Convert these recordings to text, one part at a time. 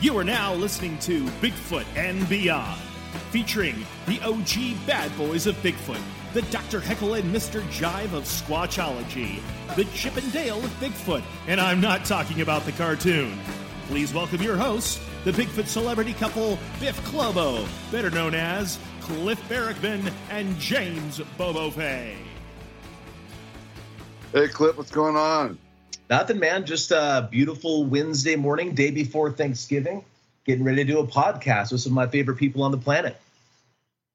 You are now listening to Bigfoot and Beyond, featuring the OG bad boys of Bigfoot, the Dr. Heckle and Mr. Jive of Squatchology, the Chip and Dale of Bigfoot, and I'm not talking about the cartoon. Please welcome your hosts, the Bigfoot celebrity couple Biff Clobo, better known as Cliff Barackman and James Bobo Fay. Hey, Cliff, what's going on? Nothing, man. Just a beautiful Wednesday morning, day before Thanksgiving, getting ready to do a podcast with some of my favorite people on the planet.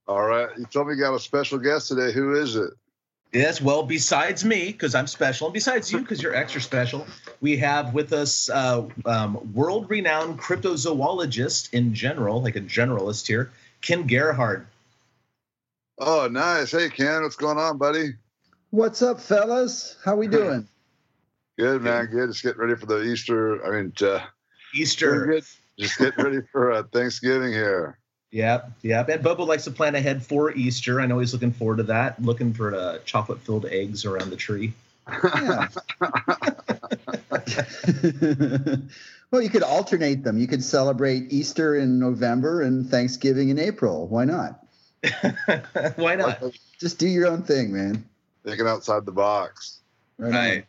All right. You told me you got a special guest today. Who is it? Yes, well, besides me, because I'm special, and besides you, because you're extra special, we have with us uh, um, world renowned cryptozoologist in general, like a generalist here, Ken Gerhard. Oh, nice. Hey, Ken, what's going on, buddy? What's up, fellas? How we doing? Good, man. Good. Just getting ready for the Easter. I mean, uh, Easter. Good. Just getting ready for uh, Thanksgiving here. Yep, yep. And Bobo likes to plan ahead for Easter. I know he's looking forward to that. Looking for uh, chocolate-filled eggs around the tree. Yeah. well, you could alternate them. You could celebrate Easter in November and Thanksgiving in April. Why not? Why not? Just do your own thing, man. Thinking outside the box. Right. right.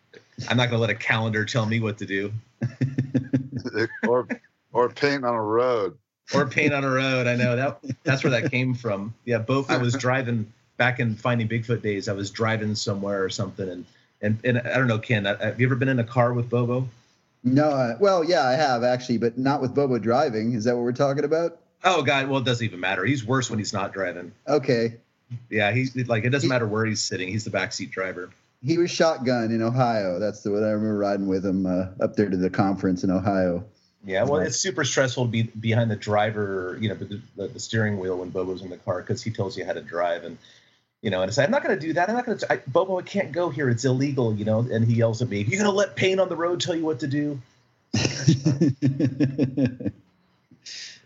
I'm not going to let a calendar tell me what to do. or or paint on a road. Or paint on a road. I know that that's where that came from. Yeah, both. I was driving back in Finding Bigfoot days. I was driving somewhere or something, and and and I don't know, Ken. Have you ever been in a car with Bobo? No. Uh, well, yeah, I have actually, but not with Bobo driving. Is that what we're talking about? Oh God. Well, it doesn't even matter. He's worse when he's not driving. Okay. Yeah, he's like it doesn't matter where he's sitting. He's the backseat driver he was shotgun in Ohio. That's the what I remember riding with him uh, up there to the conference in Ohio. Yeah, well, it's super stressful to be behind the driver, you know, the, the, the steering wheel when Bobo's in the car because he tells you how to drive, and you know, and I say, I'm not going to do that. I'm not going to. Bobo, I can't go here. It's illegal, you know. And he yells at me, "You're going to let pain on the road tell you what to do." yeah,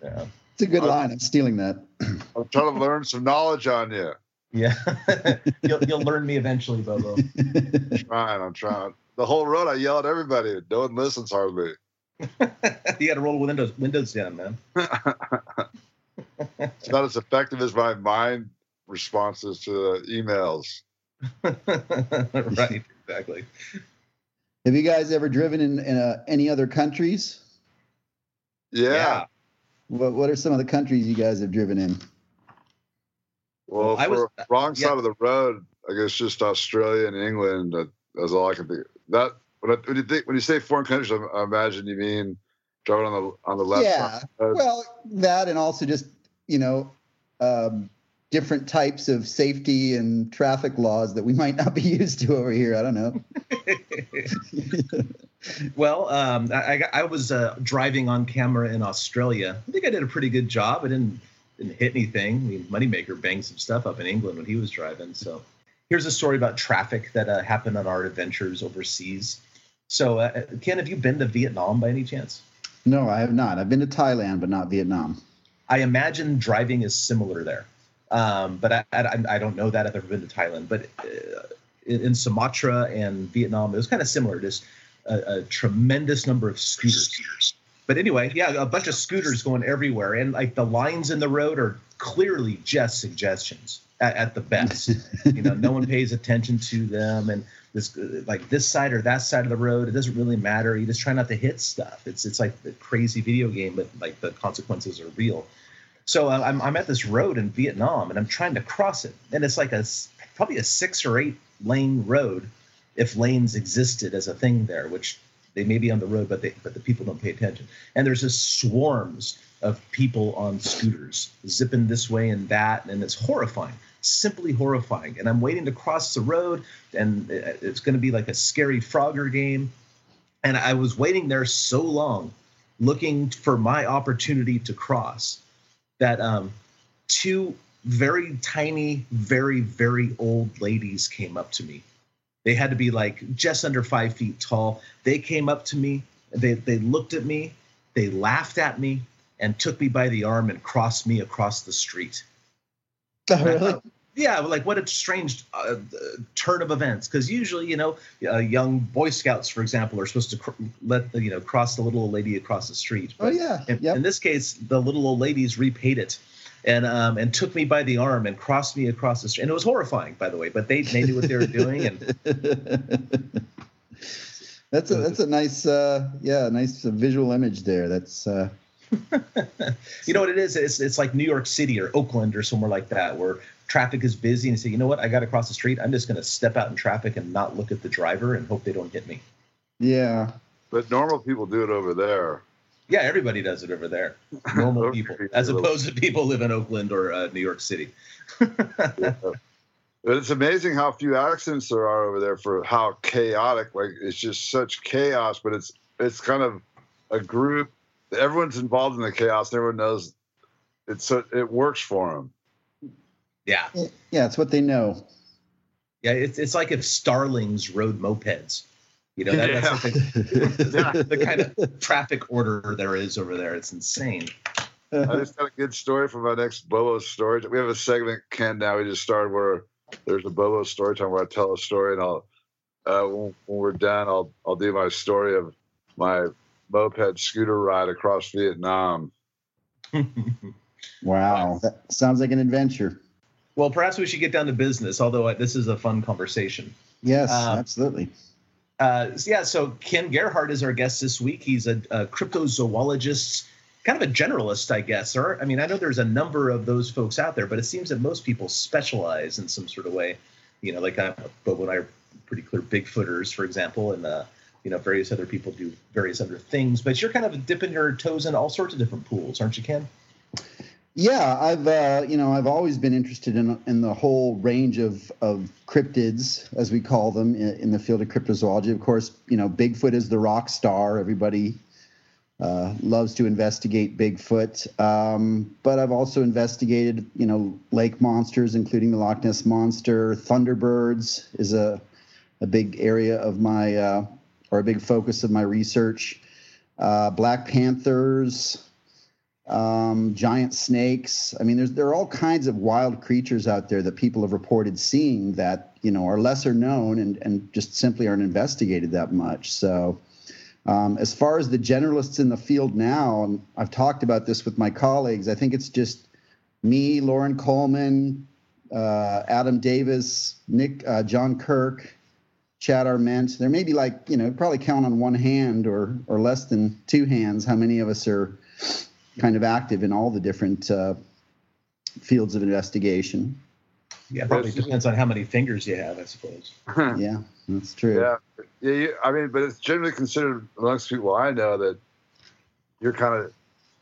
it's a good line. I'm stealing that. I'm trying to learn some knowledge on you. Yeah, you'll, you'll learn me eventually, Bobo. I'm trying, I'm trying. The whole road, I yell at everybody. No one listens hardly. you got to roll with windows windows down, man. it's not as effective as my mind responses to emails. right, exactly. Have you guys ever driven in, in uh, any other countries? Yeah. yeah. What What are some of the countries you guys have driven in? Well, I was wrong yeah. side of the road. I guess just Australia and England. that's all I can think. Of. That when, I, when you think when you say foreign countries, I, I, imagine you mean driving on the on the left. Yeah. Well, that and also just you know um, different types of safety and traffic laws that we might not be used to over here. I don't know. well, um, I, I, was uh, driving on camera in Australia. I think I did a pretty good job. I didn't didn't hit anything. Mean, Moneymaker banged some stuff up in England when he was driving. So here's a story about traffic that uh, happened on our adventures overseas. So, uh, Ken, have you been to Vietnam by any chance? No, I have not. I've been to Thailand, but not Vietnam. I imagine driving is similar there, um, but I, I, I, don't know that I've ever been to Thailand. But uh, in, in, Sumatra and Vietnam, it was kind of similar. Just a, a tremendous number of scooters. But anyway, yeah, a bunch of scooters going everywhere, and like the lines in the road are clearly just suggestions at, at the best. you know, no one pays attention to them, and this like this side or that side of the road, it doesn't really matter. You just try not to hit stuff. It's it's like the crazy video game, but like the consequences are real. So uh, I'm I'm at this road in Vietnam, and I'm trying to cross it, and it's like a probably a six or eight lane road, if lanes existed as a thing there, which they may be on the road, but they but the people don't pay attention. And there's just swarms of people on scooters zipping this way and that, and it's horrifying. simply horrifying. And I'm waiting to cross the road, and it's going to be like a scary Frogger game. And I was waiting there so long, looking for my opportunity to cross, that um, two very tiny, very, very old ladies came up to me. They had to be like just under five feet tall. They came up to me. They, they looked at me. They laughed at me and took me by the arm and crossed me across the street. Oh, really? Thought, yeah, like what a strange uh, turn of events. Because usually, you know, uh, young Boy Scouts, for example, are supposed to cr- let you know cross the little old lady across the street. But oh yeah. In, yep. in this case, the little old ladies repaid it and um, and took me by the arm and crossed me across the street. And it was horrifying, by the way, but they they knew what they were doing. And that's a that's a nice uh, yeah nice visual image there. That's. Uh... you know what it is? It's it's like New York City or Oakland or somewhere like that where traffic is busy and say, you know what, I got to cross the street. I'm just going to step out in traffic and not look at the driver and hope they don't hit me. Yeah. But normal people do it over there. Yeah, everybody does it over there. Normal people, as opposed to people live in Oakland or uh, New York City. yeah. It's amazing how few accidents there are over there for how chaotic. Like it's just such chaos, but it's it's kind of a group. Everyone's involved in the chaos. And everyone knows it's it works for them. Yeah, yeah, it's what they know. Yeah, it's it's like if starlings rode mopeds. You know, that, yeah. that's like the, the, kind of traffic order there is over there. It's insane. I just got a good story from my next Bobo story. We have a segment, Ken, now we just started where there's a Bobo story time where I tell a story and I'll, uh, when, when we're done, I'll, I'll do my story of my moped scooter ride across Vietnam. wow. That sounds like an adventure. Well, perhaps we should get down to business, although this is a fun conversation. Yes, um, absolutely. Uh, yeah, so Ken Gerhard is our guest this week. He's a, a, cryptozoologist, kind of a generalist, I guess. Or I mean, I know there's a number of those folks out there, but it seems that most people specialize in some sort of way. You know, like Bobo and I are pretty clear Bigfooters, for example, and uh, you know, various other people do various other things. But you're kind of dipping your toes in all sorts of different pools, aren't you, Ken? Yeah, I've uh, you know I've always been interested in in the whole range of of cryptids as we call them in, in the field of cryptozoology. Of course, you know Bigfoot is the rock star. Everybody uh, loves to investigate Bigfoot, um, but I've also investigated you know lake monsters, including the Loch Ness monster. Thunderbirds is a a big area of my uh, or a big focus of my research. Uh, Black Panthers um, giant snakes. I mean, there's there are all kinds of wild creatures out there that people have reported seeing that you know are lesser known and and just simply aren't investigated that much. So. Um, as far as the generalists in the field now, and I've talked about this with my colleagues, I think it's just me, Loren Coleman, uh, Adam Davis, Nick, uh, John Kirk, Chad Arment. There may be like you know probably count on one hand or or less than two hands how many of us are kind of active in all the different uh, fields of investigation. Yeah, probably depends on how many fingers you have, I suppose. yeah, that's true. Yeah, yeah. You, I mean, but it's generally considered amongst people I know that you're kind of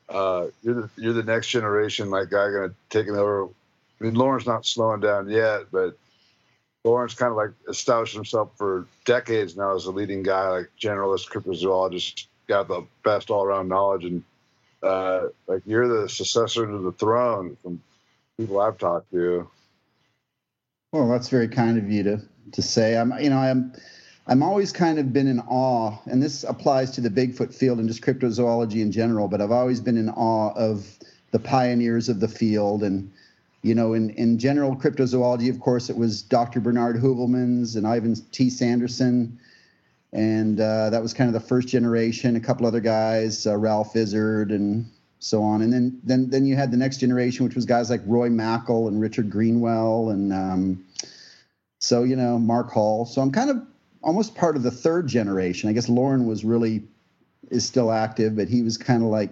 uh, you're the you're the next generation like guy going to take it over. I mean, Loren's not slowing down yet, but Loren's kind of like established himself for decades now as a leading guy, like generalist cryptozoologist, got the best all around knowledge and uh, like you're the successor to the throne from people I've talked to. Well, that's very kind of you to to say. I'm, you know, I'm, I'm always kind of been in awe, and this applies to the Bigfoot field and just cryptozoology in general. But I've always been in awe of the pioneers of the field, and you know, in in general cryptozoology, of course, it was Dr. Bernard Heuvelmans and Ivan T. Sanderson and uh, that was kind of the first generation. A couple other guys, uh, Ralph Izzard, and so on. And then then then you had the next generation, which was guys like Roy Mackal and Richard Greenwell, and um, so you know Mark Hall. So I'm kind of almost part of the third generation. I guess Loren was really is still active, but he was kind of like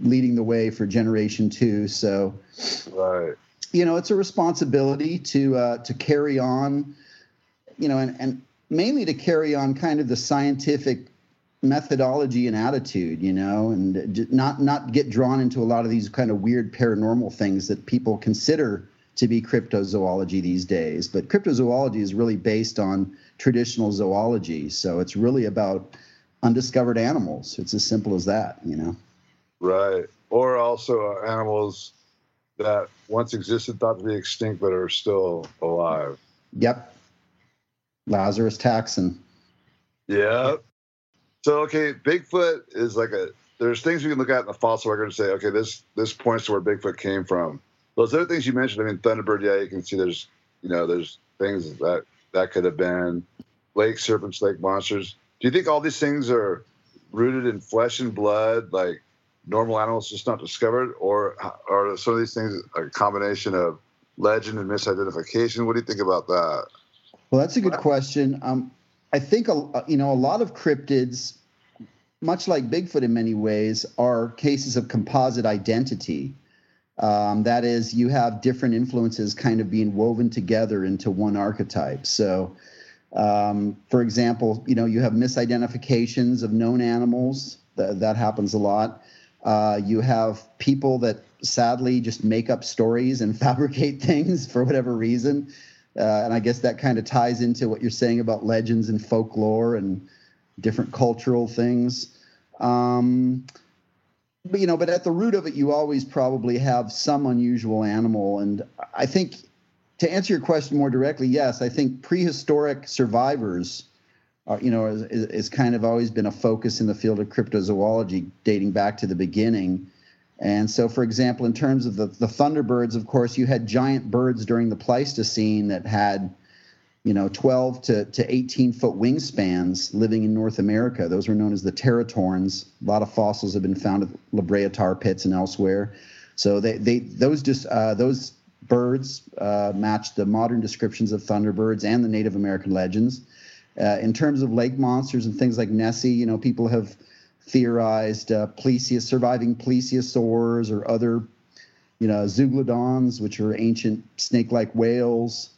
leading the way for generation two. So right. You know, it's a responsibility to uh, to carry on. You know, and and mainly to carry on kind of the scientific methodology and attitude, you know, and not not get drawn into a lot of these kind of weird paranormal things that people consider to be cryptozoology these days. But cryptozoology is really based on traditional zoology, so it's really about undiscovered animals. It's as simple as that, you know. Right. Or also uh, animals that once existed, thought to be extinct, but are still alive. Yep. Lazarus taxon. Yeah. So okay, Bigfoot is like a. There's things we can look at in the fossil record and say, okay, this this points to where Bigfoot came from. Those other things you mentioned, I mean, Thunderbird, yeah, you can see there's, you know, there's things that that could have been lake serpents, lake monsters. Do you think all these things are rooted in flesh and blood, like normal animals just not discovered, or are some of these things a combination of legend and misidentification? What do you think about that? Well, that's a good question. Um, I think a, you know a lot of cryptids, much like Bigfoot in many ways, are cases of composite identity. Um, that is, you have different influences kind of being woven together into one archetype. So, um, for example, you know you have misidentifications of known animals. Th- that happens a lot. Uh, you have people that sadly just make up stories and fabricate things for whatever reason. Uh, and I guess that kind of ties into what you're saying about legends and folklore and different cultural things. Um, but you know, but at the root of it, you always probably have some unusual animal. And I think to answer your question more directly, yes, I think prehistoric survivors you know, is kind of always been a focus in the field of cryptozoology dating back to the beginning. And so, for example, in terms of the, the thunderbirds, of course, you had giant birds during the Pleistocene that had, you know, 12 to, to 18 foot wingspans living in North America. Those were known as the teratorns. A lot of fossils have been found at La Brea tar pits and elsewhere. So they, they those just uh, those birds uh, match the modern descriptions of thunderbirds and the Native American legends. Uh, in terms of lake monsters and things like Nessie, you know, people have theorized uh, surviving plesiosaurs or other, you know, zeuglodons, which are ancient snake-like whales.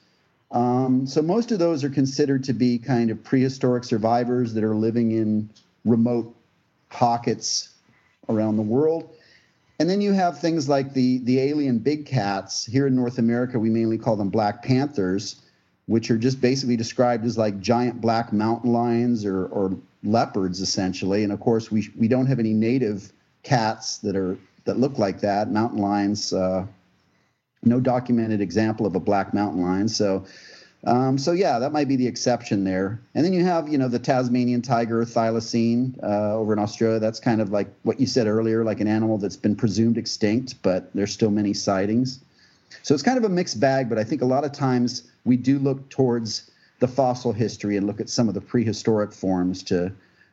Um, so most of those are considered to be kind of prehistoric survivors that are living in remote pockets around the world. And then you have things like the the alien big cats. Here in North America, we mainly call them black panthers which are just basically described as like giant black mountain lions or, or leopards essentially. And of course, we we don't have any native cats that are that look like that. Mountain lions, uh, no documented example of a black mountain lion. So. Um, so yeah, that might be the exception there. And then you have, you know, the Tasmanian tiger, thylacine, uh, over in Australia. That's kind of like what you said earlier, like an animal that's been presumed extinct, but there's still many sightings. So it's kind of a mixed bag. But I think a lot of times we do look towards the fossil history and look at some of the prehistoric forms to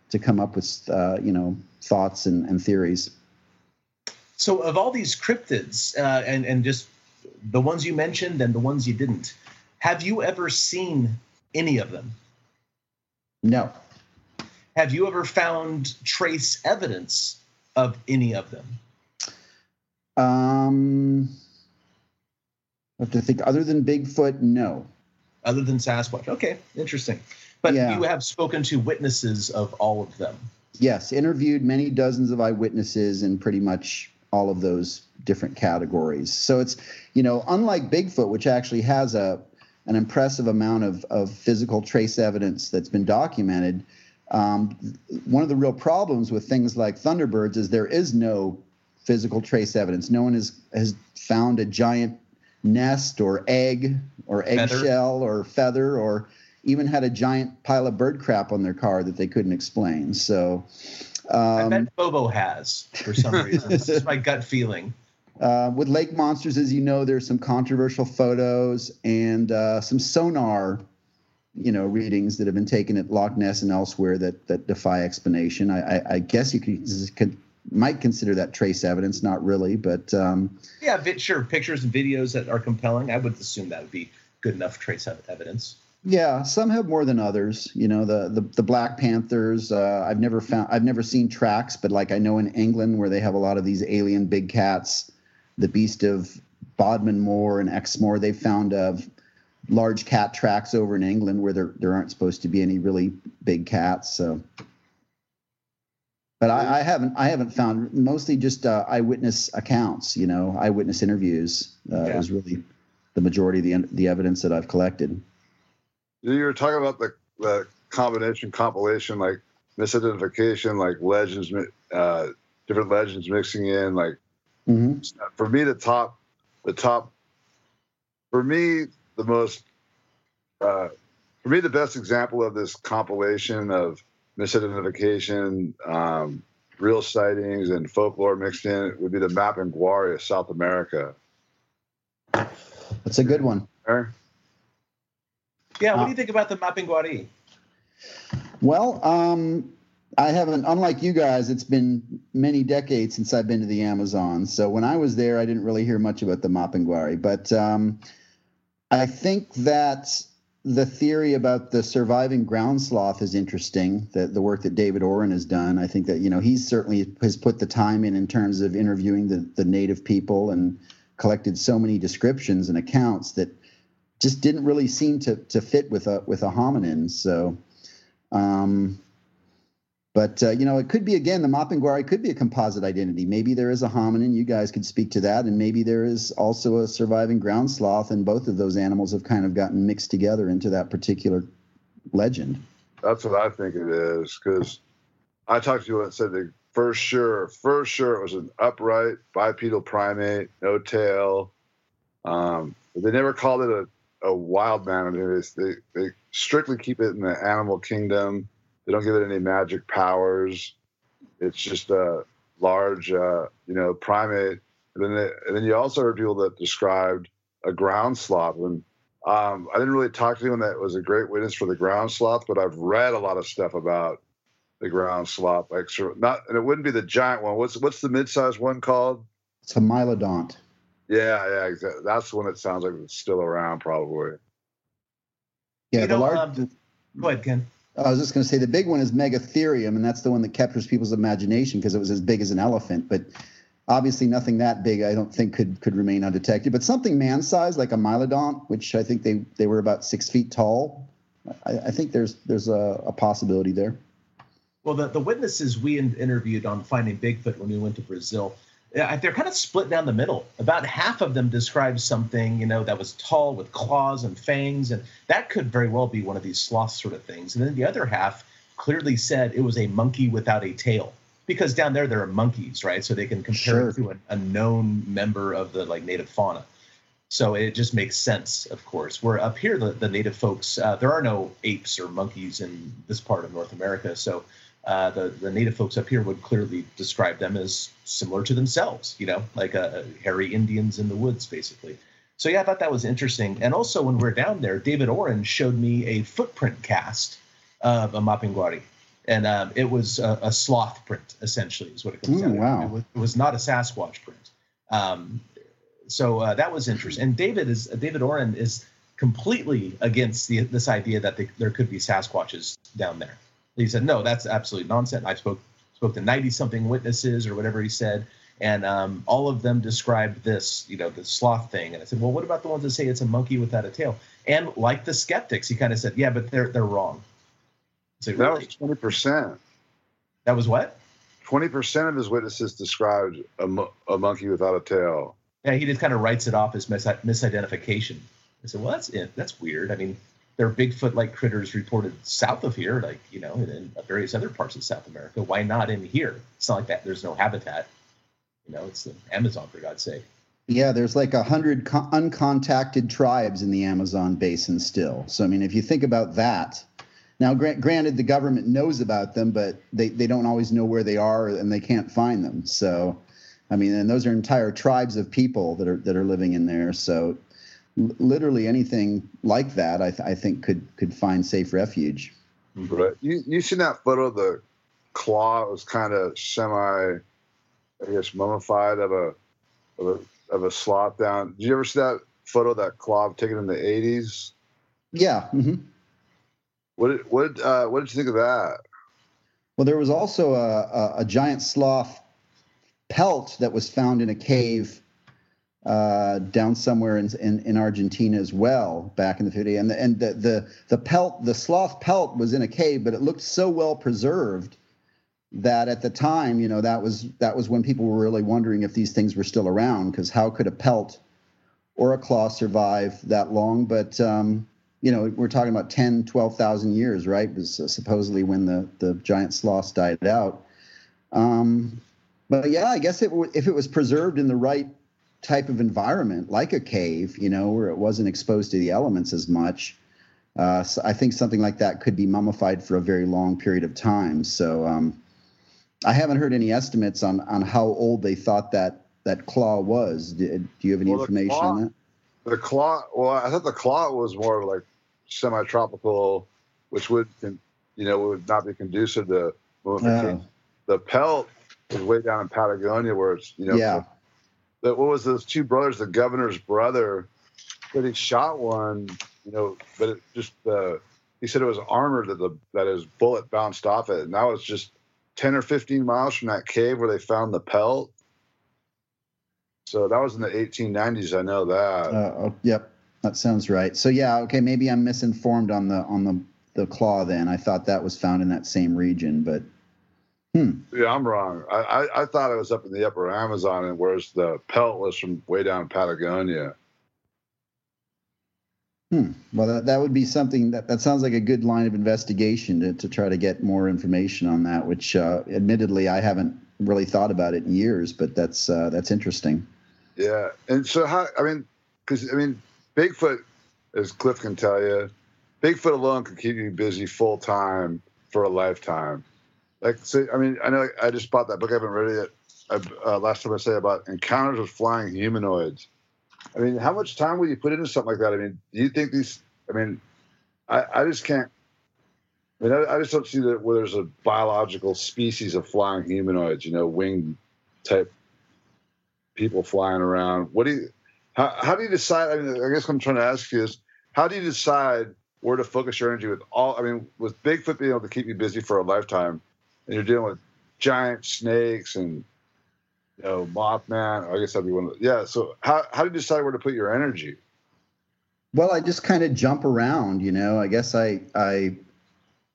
to come up with uh, you know thoughts and, and, theories. So, of all these cryptids, uh, and and just the ones you mentioned and the ones you didn't, have you ever seen any of them? No. Have you ever found trace evidence of any of them? Um, I have to think. Other than Bigfoot, no. Other than Sasquatch, okay, interesting. But yeah. you have spoken to witnesses of all of them. Yes, interviewed many dozens of eyewitnesses in pretty much all of those different categories. So it's, you know, unlike Bigfoot, which actually has a an impressive amount of, of physical trace evidence that's been documented. Um, one of the real problems with things like Thunderbirds is there is no physical trace evidence. No one has has found a giant nest or egg or eggshell or feather or even had a giant pile of bird crap on their car that they couldn't explain. So um, I bet Bobo has for some reason. this is my gut feeling. Uh, with lake monsters, as you know, there's some controversial photos and uh, some sonar, you know, readings that have been taken at Loch Ness and elsewhere that that defy explanation. I, I, I guess you could, could might consider that trace evidence, not really, but um, yeah, sure, pictures and videos that are compelling. I would assume that would be good enough trace evidence. Yeah, some have more than others. You know, the the, the Black Panthers. Uh, I've never found. I've never seen tracks, but like I know in England where they have a lot of these alien big cats, the Beast of Bodmin Moor and Exmoor, they've found uh, large cat tracks over in England where there there aren't supposed to be any really big cats. So but I, I, haven't I haven't found mostly just uh, eyewitness accounts. You know, eyewitness interviews uh, yeah. is really the majority of the the evidence that I've collected. You were talking about the the combination compilation, like misidentification, like legends, uh, different legends mixing in. Like mm-hmm. for me, the top, the top, for me, the most, uh, for me, the best example of this compilation of misidentification, um, real sightings, and folklore mixed in would be the Mapinguari of South America. That's a good one. Yeah, what do you think about the Mapinguari? Well, um, I haven't, unlike you guys, it's been many decades since I've been to the Amazon. So when I was there, I didn't really hear much about the Mapinguari. But um, I think that the theory about the surviving ground sloth is interesting. That the work that David Oren has done, I think that you know he's certainly has put the time in in terms of interviewing the the native people and collected so many descriptions and accounts that just didn't really seem to to fit with a with a hominin. So, um, but uh, you know, it could be again the Mapinguari could be a composite identity. Maybe there is a hominin. You guys could speak to that, and maybe there is also a surviving ground sloth, and both of those animals have kind of gotten mixed together into that particular legend. That's what I think it is because I talked to you and said that for sure, for sure, it was an upright bipedal primate, no tail. Um, they never called it a, a wild. I they, they strictly keep it in the animal kingdom. They don't give it any magic powers. It's just a large, uh, you know, primate. And then, they, and then you also heard people that described a ground sloth. And um, I didn't really talk to anyone that was a great witness for the ground sloth, but I've read a lot of stuff about the ground sloth. Like not, and it wouldn't be the giant one. What's what's the mid-sized one called? It's a mylodont. Yeah, yeah, exactly. That's the one that sounds like it's still around, probably. Yeah, you the know, large. Um, go ahead, Ken. I was just going to say the big one is Megatherium, and that's the one that captures people's imagination because it was as big as an elephant. But obviously, nothing that big, I don't think, could could remain undetected. But something man-sized, like a mylodont, which I think they they were about six feet tall. I, I think there's there's a, a possibility there. Well, the, the witnesses we interviewed on finding Bigfoot when we went to Brazil, they're kind of split down the middle. About half of them described something, you know, that was tall with claws and fangs, and that could very well be one of these sloth sort of things. And then the other half clearly said it was a monkey without a tail, because down there there are monkeys, right? So they can compare sure. it to a, a known member of the like native fauna. So it just makes sense, of course. Where up here, the, the native folks, uh, there are no apes or monkeys in this part of North America. So uh, the the native folks up here would clearly describe them as similar to themselves, you know, like uh, hairy Indians in the woods, basically. So yeah, I thought that was interesting. And also, when we are down there, David Oren showed me a footprint cast of a Mapinguari, and um, it was a, a, sloth print, essentially, is what it comes Ooh, down to. Wow. It was, it was, not a Sasquatch print. Um, so uh, that was interesting. And David is David Oren is completely against the, this idea that they, there could be Sasquatches down there. He said, no, that's absolute nonsense. I spoke spoke to 90 something witnesses or whatever he said. And um, all of them described this, you know, the sloth thing. And I said, well, what about the ones that say it's a monkey without a tail? And like the skeptics, he kind of said, yeah, but they're they're wrong. Said, that really? was twenty percent. That was what? Twenty percent of his witnesses described a, a monkey without a tail. Yeah, he just kind of writes it off as mis- misidentification. I said, well, that's it. That's weird. I mean, there are Bigfoot-like critters reported south of here, like you know, in various other parts of South America. Why not in here? It's not like that. There's no habitat. You know, it's the Amazon for God's sake. Yeah, there's like a hundred uncontacted tribes in the Amazon basin still. So I mean, if you think about that, now granted the government knows about them, but they they don't always know where they are and they can't find them. So, I mean, and those are entire tribes of people that are that are living in there. So literally anything like that, I, th- I think could could find safe refuge. Right. You you seen that photo of the claw? It was kind of semi, I guess, mummified of a of a of a sloth down. Did you ever see that photo of that claw taken in the eighties? Yeah. Mm-hmm. What what uh, what did you think of that? Well, there was also a, a, a giant sloth pelt that was found in a cave uh, down somewhere in, in, in Argentina as well back in the 50s. And the, and the, the the pelt, the sloth pelt, was in a cave, but it looked so well preserved that at the time, you know, that was that was when people were really wondering if these things were still around because how could a pelt or a claw survive that long, but um, you know, we're talking about 10, 12,000 years, right? It was supposedly when the, the giant sloths died out. Um, but yeah, I guess it w- if it was preserved in the right type of environment, like a cave, you know, where it wasn't exposed to the elements as much, uh, so I think something like that could be mummified for a very long period of time. So um, I haven't heard any estimates on on how old they thought that that claw was. Do, do you have any well, information claw, on that? The claw. Well, I thought the claw was more like semi-tropical, which would you know would not be conducive to mummification. The pelt is way down in Patagonia, where it's you know. Yeah. The, what was those two brothers? The governor's brother, but he shot one you know, but it just uh, he said it was armor that the that his bullet bounced off it. And that was just ten or fifteen miles from that cave where they found the pelt. So that was in the 1890s. I know that. Uh, oh, yep, that sounds right. So yeah, okay, maybe I'm misinformed on the on the the claw. Then I thought that was found in that same region, but hmm. Yeah, I'm wrong. I, I, I thought it was up in the upper Amazon, and whereas the pelt was from way down in Patagonia. Hmm. Well, that, that would be something that, that sounds like a good line of investigation to, to try to get more information on that, which uh, admittedly I haven't really thought about it in years, but that's uh, that's interesting. Yeah. And so how, I mean, because I mean, Bigfoot, as Cliff can tell you, Bigfoot alone could keep you busy full time for a lifetime. Like, so, I mean, I know I just bought that book. I haven't read it yet. Uh, last time I say about encounters with flying humanoids I mean, how much time will you put into something like that? I mean, do you think these? I mean, I, I just can't. I mean, I, I just don't see that where there's a biological species of flying humanoids. You know, winged type people flying around. What do you? How, how do you decide? I mean, I guess what I'm trying to ask you is, how do you decide where to focus your energy with all? I mean, with Bigfoot being able to keep you busy for a lifetime, and you're dealing with giant snakes and you know, Mothman. I guess that'd be one of the, yeah. So how how do you decide where to put your energy? Well, I just kind of jump around, you know. I guess I I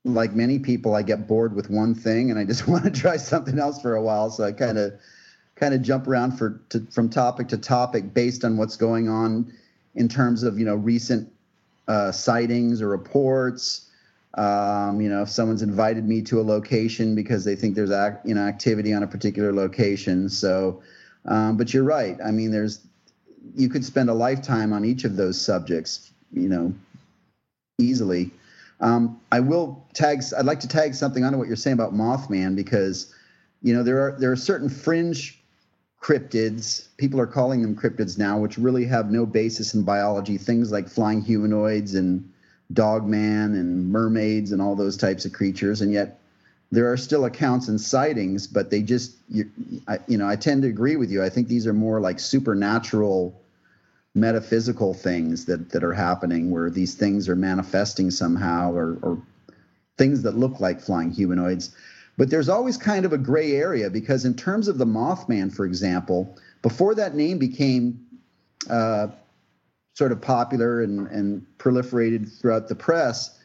like many people, I get bored with one thing and I just want to try something else for a while. So I kind of kind of jump around for to, from topic to topic based on what's going on in terms of you know recent uh, sightings or reports um, you know, if someone's invited me to a location because they think there's act, you know activity on a particular location. So, um, but you're right. I mean, there's you could spend a lifetime on each of those subjects. You know, easily. Um, I will tag. I'd like to tag something onto what you're saying about Mothman because, you know, there are there are certain fringe cryptids. People are calling them cryptids now, which really have no basis in biology. Things like flying humanoids and dogman and mermaids and all those types of creatures, and yet there are still accounts and sightings, but they just, you, I, you know, I tend to agree with you. I think these are more like supernatural, metaphysical things that that are happening, where these things are manifesting somehow, or, or things that look like flying humanoids. But there's always kind of a gray area because, in terms of the Mothman, for example, before that name became uh, sort of popular and, and proliferated throughout the press,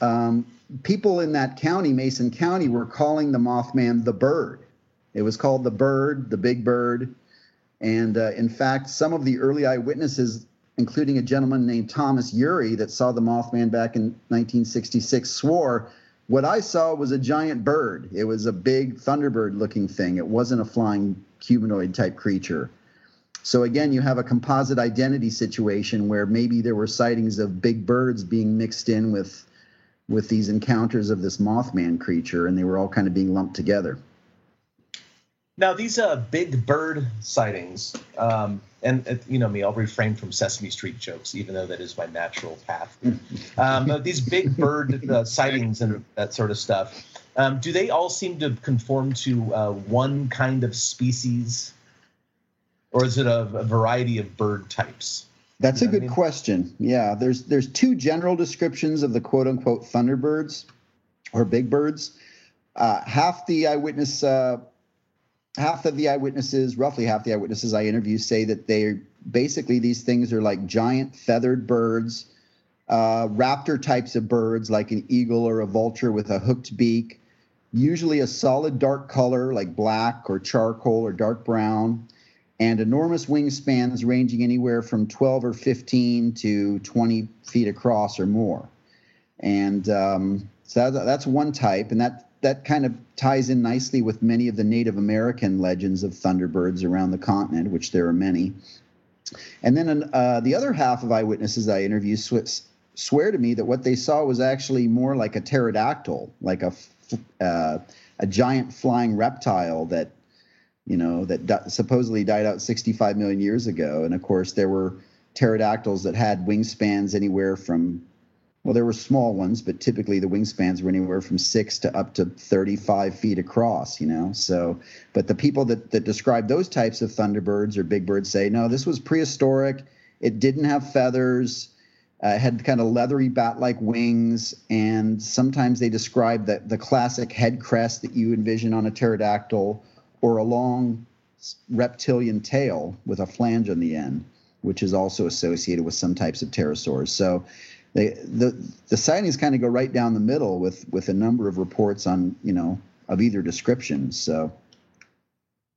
um, people in that county, Mason County, were calling the Mothman the bird. It was called the bird, the big bird. And uh, in fact, some of the early eyewitnesses, including a gentleman named Thomas Ury that saw the Mothman back in 1966, swore what I saw was a giant bird. It was a big thunderbird looking thing. It wasn't a flying humanoid type creature. So again, you have a composite identity situation where maybe there were sightings of big birds being mixed in with with these encounters of this Mothman creature, and they were all kind of being lumped together. Now, these uh, big bird sightings, um, and uh, you know me, I'll refrain from Sesame Street jokes, even though that is my natural path. um, these big bird uh, sightings and that sort of stuff, um, do they all seem to conform to uh, one kind of species or is it a, a variety of bird types? That's you know a good I mean? question. Yeah, there's there's two general descriptions of the quote unquote thunderbirds or big birds. Uh, half the eyewitness, uh, half of the eyewitnesses, roughly half the eyewitnesses I interview say that they basically these things are like giant feathered birds, uh, raptor types of birds like an eagle or a vulture with a hooked beak, usually a solid dark color like black or charcoal or dark brown and enormous wingspans ranging anywhere from 12 or 15 to 20 feet across or more. And um, so that's one type, and that that kind of ties in nicely with many of the Native American legends of thunderbirds around the continent, which there are many. And then uh, the other half of eyewitnesses I interviewed sw- swear to me that what they saw was actually more like a pterodactyl, like a uh, a giant flying reptile that you know that di- supposedly died out 65 million years ago. And of course, there were pterodactyls that had wingspans anywhere from well, there were small ones, but typically the wingspans were anywhere from six to up to 35 feet across, you know. So, but the people that, that describe those types of thunderbirds or big birds say, no, this was prehistoric. It didn't have feathers. Uh, had kind of leathery bat-like wings, and sometimes they describe the, the classic head crest that you envision on a pterodactyl, or a long reptilian tail with a flange on the end, which is also associated with some types of pterosaurs. So they, the the sightings kind of go right down the middle with with a number of reports on you know of either description. So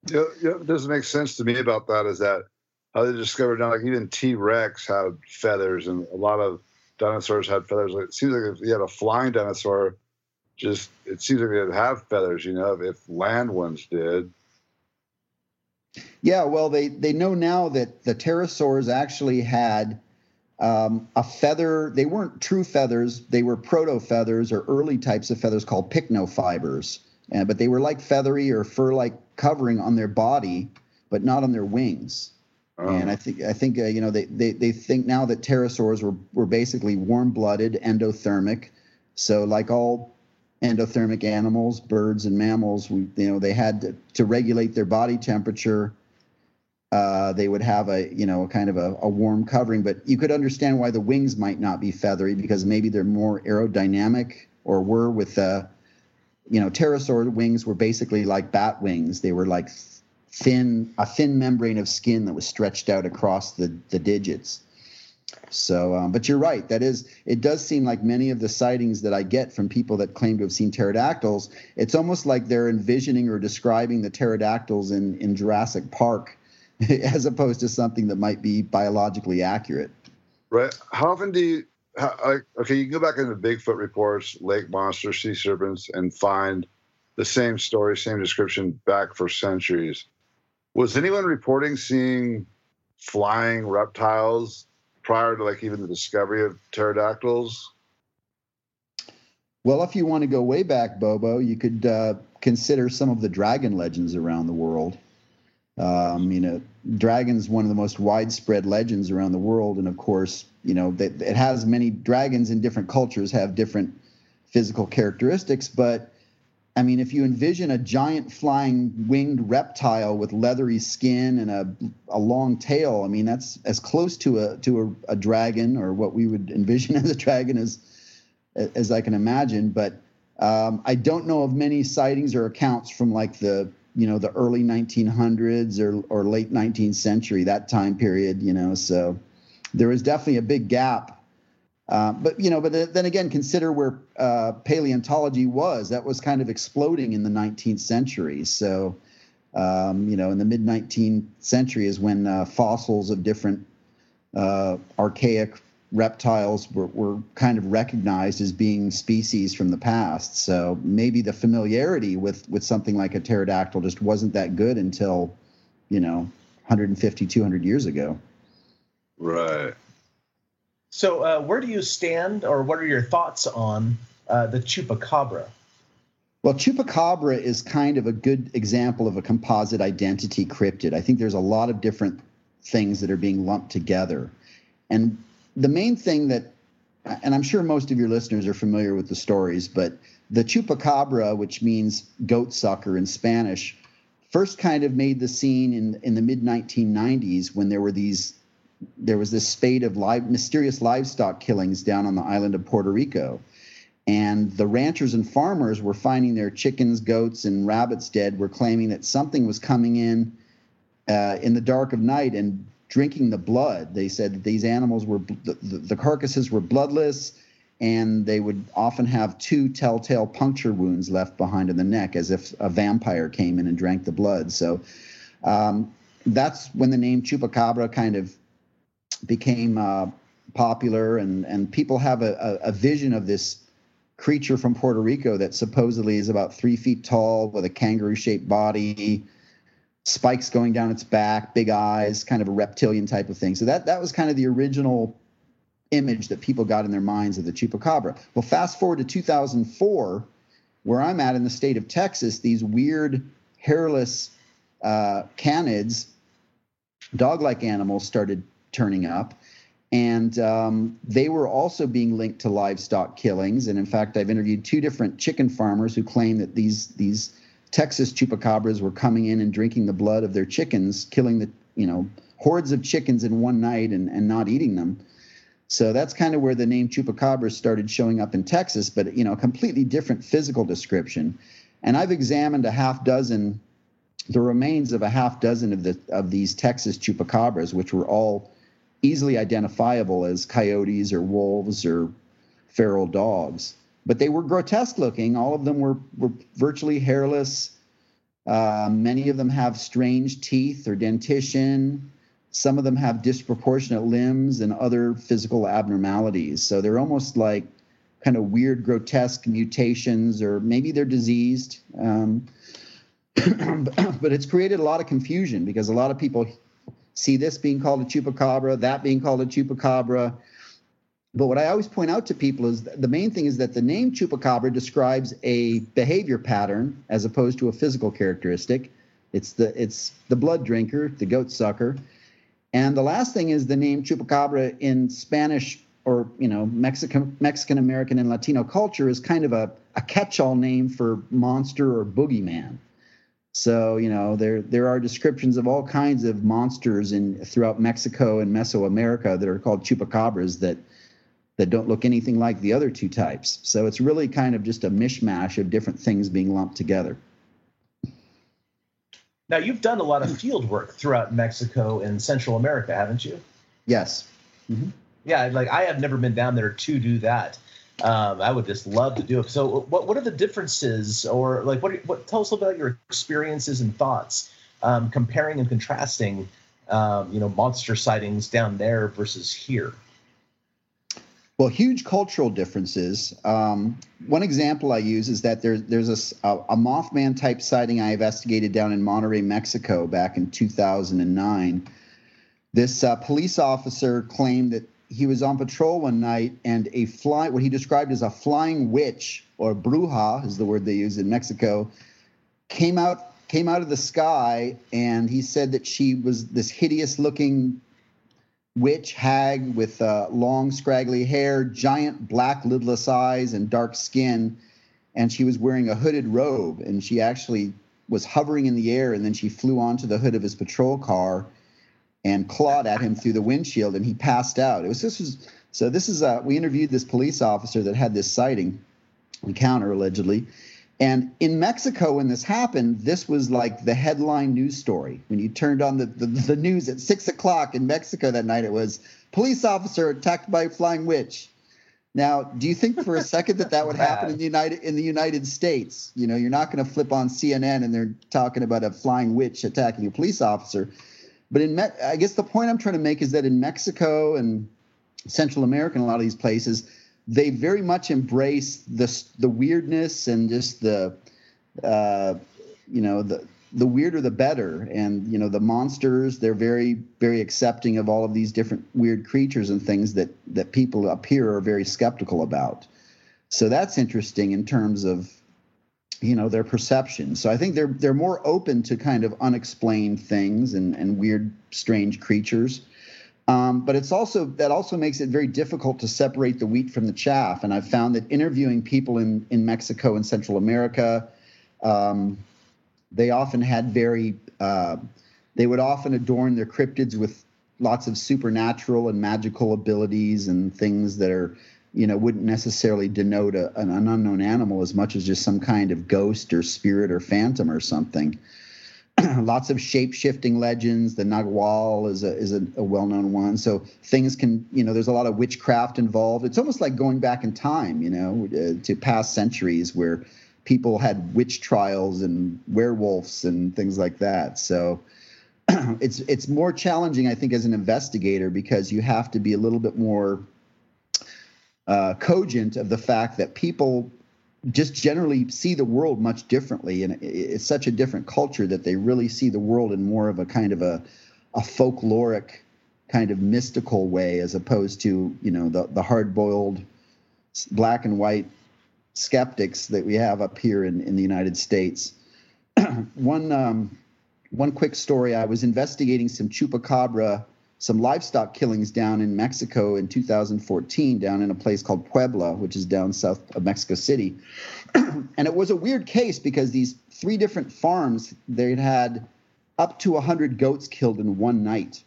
yeah, yeah, it doesn't make sense to me about that is that how they discovered now like even T Rex had feathers and a lot of dinosaurs had feathers. It seems like if you had a flying dinosaur, just it seems like they would have feathers. You know, if land ones did. Yeah, well, they they know now that the pterosaurs actually had um, a feather. They weren't true feathers; they were proto feathers or early types of feathers called pycnofibers. Uh, but they were like feathery or fur-like covering on their body, but not on their wings. Oh. And I think I think uh, you know they, they they think now that pterosaurs were were basically warm-blooded, endothermic. So like all endothermic animals, birds and mammals, we, you know they had to, to regulate their body temperature. Uh, they would have a you know kind of a, a, warm covering but you could understand why the wings might not be feathery because maybe they're more aerodynamic or were with the you know pterosaur wings were basically like bat wings. They were like thin a thin membrane of skin that was stretched out across the the digits so um, but you're right that is it does seem like many of the sightings that i get from people that claim to have seen pterodactyls it's almost like they're envisioning or describing the pterodactyls in in jurassic park as opposed to something that might be biologically accurate. Right. How often do you? How, okay, you can go back into Bigfoot reports, lake monsters, sea serpents, and find the same story, same description back for centuries. Was anyone reporting seeing flying reptiles prior to like even the discovery of pterodactyls? Well, if you want to go way back, Bobo, you could uh, consider some of the dragon legends around the world. Um, you know, dragon's one of the most widespread legends around the world, and of course, you know, that it has many dragons in different cultures have different physical characteristics. But I mean, if you envision a giant flying winged reptile with leathery skin and a a long tail, I mean, that's as close to a to a, a dragon or what we would envision as a dragon as as I can imagine. But um, I don't know of many sightings or accounts from like the you know the early 1900s or or late 19th century that time period you know so there was definitely a big gap uh, but you know but then again consider where uh, paleontology was that was kind of exploding in the 19th century so um, you know in the mid 19th century is when uh, fossils of different uh, archaic reptiles were, were kind of recognized as being species from the past. So maybe the familiarity with with something like a pterodactyl just wasn't that good until, you know, 150, 200 years ago. Right. So uh, where do you stand, or what are your thoughts on uh, the chupacabra? Well, chupacabra is kind of a good example of a composite identity cryptid. I think there's a lot of different things that are being lumped together. And the main thing that, and I'm sure most of your listeners are familiar with the stories, but the chupacabra, which means goat sucker in Spanish, first kind of made the scene in in the mid 1990s when there were these there was this spate of live mysterious livestock killings down on the island of Puerto Rico. And the ranchers and farmers were finding their chickens, goats, and rabbits dead, were claiming that something was coming in uh, in the dark of night and drinking the blood. They said that these animals were the, the carcasses were bloodless, and they would often have two telltale puncture wounds left behind in the neck, as if a vampire came in and drank the blood. So, um, that's when the name chupacabra kind of became uh, popular, and and people have a, a, a vision of this creature from Puerto Rico that supposedly is about three feet tall with a kangaroo-shaped body, spikes going down its back, big eyes, kind of a reptilian type of thing. So that that was kind of the original image that people got in their minds of the chupacabra. Well, fast forward to 2004, where I'm at in the state of Texas, these weird hairless uh, canids, dog-like animals, started turning up. And um, they were also being linked to livestock killings. And in fact, I've interviewed two different chicken farmers who claim that these these Texas chupacabras were coming in and drinking the blood of their chickens, killing the you know hordes of chickens in one night and, and not eating them. So that's kind of where the name chupacabra started showing up in Texas, but you know, a completely different physical description. And I've examined a half dozen, the remains of a half dozen of the of these Texas chupacabras, which were all easily identifiable as coyotes or wolves or feral dogs. But they were grotesque looking. All of them were, were virtually hairless. Uh, many of them have strange teeth or dentition. Some of them have disproportionate limbs and other physical abnormalities. So they're almost like kind of weird, grotesque mutations, or maybe they're diseased. Um, but it's created a lot of confusion because a lot of people see this being called a chupacabra, that being called a chupacabra. But what I always point out to people is the main thing is that the name chupacabra describes a behavior pattern as opposed to a physical characteristic. It's the it's the blood drinker, the goat sucker. And the last thing is the name chupacabra in Spanish or you know Mexican Mexican American and Latino culture is kind of a, a catch-all name for monster or boogeyman. So you know there there are descriptions of all kinds of monsters in throughout Mexico and Mesoamerica that are called chupacabras that that don't look anything like the other two types. So it's really kind of just a mishmash of different things being lumped together. Now you've done a lot of field work throughout Mexico and Central America, haven't you? Yes. Mm-hmm. Yeah, like I have never been down there to do that. Um, I would just love to do it. So, what what are the differences, or like what what tell us about your experiences and thoughts, um, comparing and contrasting, um, you know, monster sightings down there versus here. Well, huge cultural differences. Um, one example I use is that there's there's a, a, Mothman type sighting I investigated down in Monterrey, Mexico, back in 2009. This uh, police officer claimed that he was on patrol one night and a fly, what he described as a flying witch or bruja is the word they use in Mexico, came out came out of the sky and he said that she was this hideous looking witch hag with uh, long scraggly hair, giant black lidless eyes and dark skin. And she was wearing a hooded robe and she actually was hovering in the air and then she flew onto the hood of his patrol car and clawed at him through the windshield, and he passed out. It was this was so. This is uh, we interviewed this police officer that had this sighting encounter allegedly, and in Mexico when this happened, this was like the headline news story. When you turned on the the, the news at six o'clock in Mexico that night, it was police officer attacked by flying witch. Now, do you think for a second that that would happen in the United in the United States? You know, you're not going to flip on CNN and they're talking about a flying witch attacking a police officer. But in Me- I guess the point I'm trying to make is that in Mexico and Central America and a lot of these places, they very much embrace the the weirdness and just the uh, you know the the weirder the better. And you know the monsters they're very very accepting of all of these different weird creatures and things that that people up here are very skeptical about. So that's interesting in terms of you know their perception so i think they're they're more open to kind of unexplained things and and weird strange creatures. Um, but it's also that also makes it very difficult to separate the wheat from the chaff. And i've found that interviewing people in in mexico and central america um, they often had very uh, they would often adorn their cryptids with lots of supernatural and magical abilities and things that are you know, wouldn't necessarily denote a, an, unknown animal as much as just some kind of ghost or spirit or phantom or something. Lots of shape shifting legends. The Nagual is a is a, a well known one. So things can you know there's a lot of witchcraft involved. It's almost like going back in time, you know, uh, to past centuries where people had witch trials and werewolves and things like that. So it's it's more challenging, I think, as an investigator because you have to be a little bit more uh, cogent of the fact that people just generally see the world much differently, and it's such a different culture that they really see the world in more of a kind of a a folkloric kind of mystical way as opposed to you know the the hard boiled black and white skeptics that we have up here in, in the United States. one um, one quick story: I was investigating some chupacabra, some livestock killings down in Mexico in 2014, down in a place called Puebla, which is down south of Mexico City. and it was a weird case because these three different farms they had up to 100 goats killed in one night,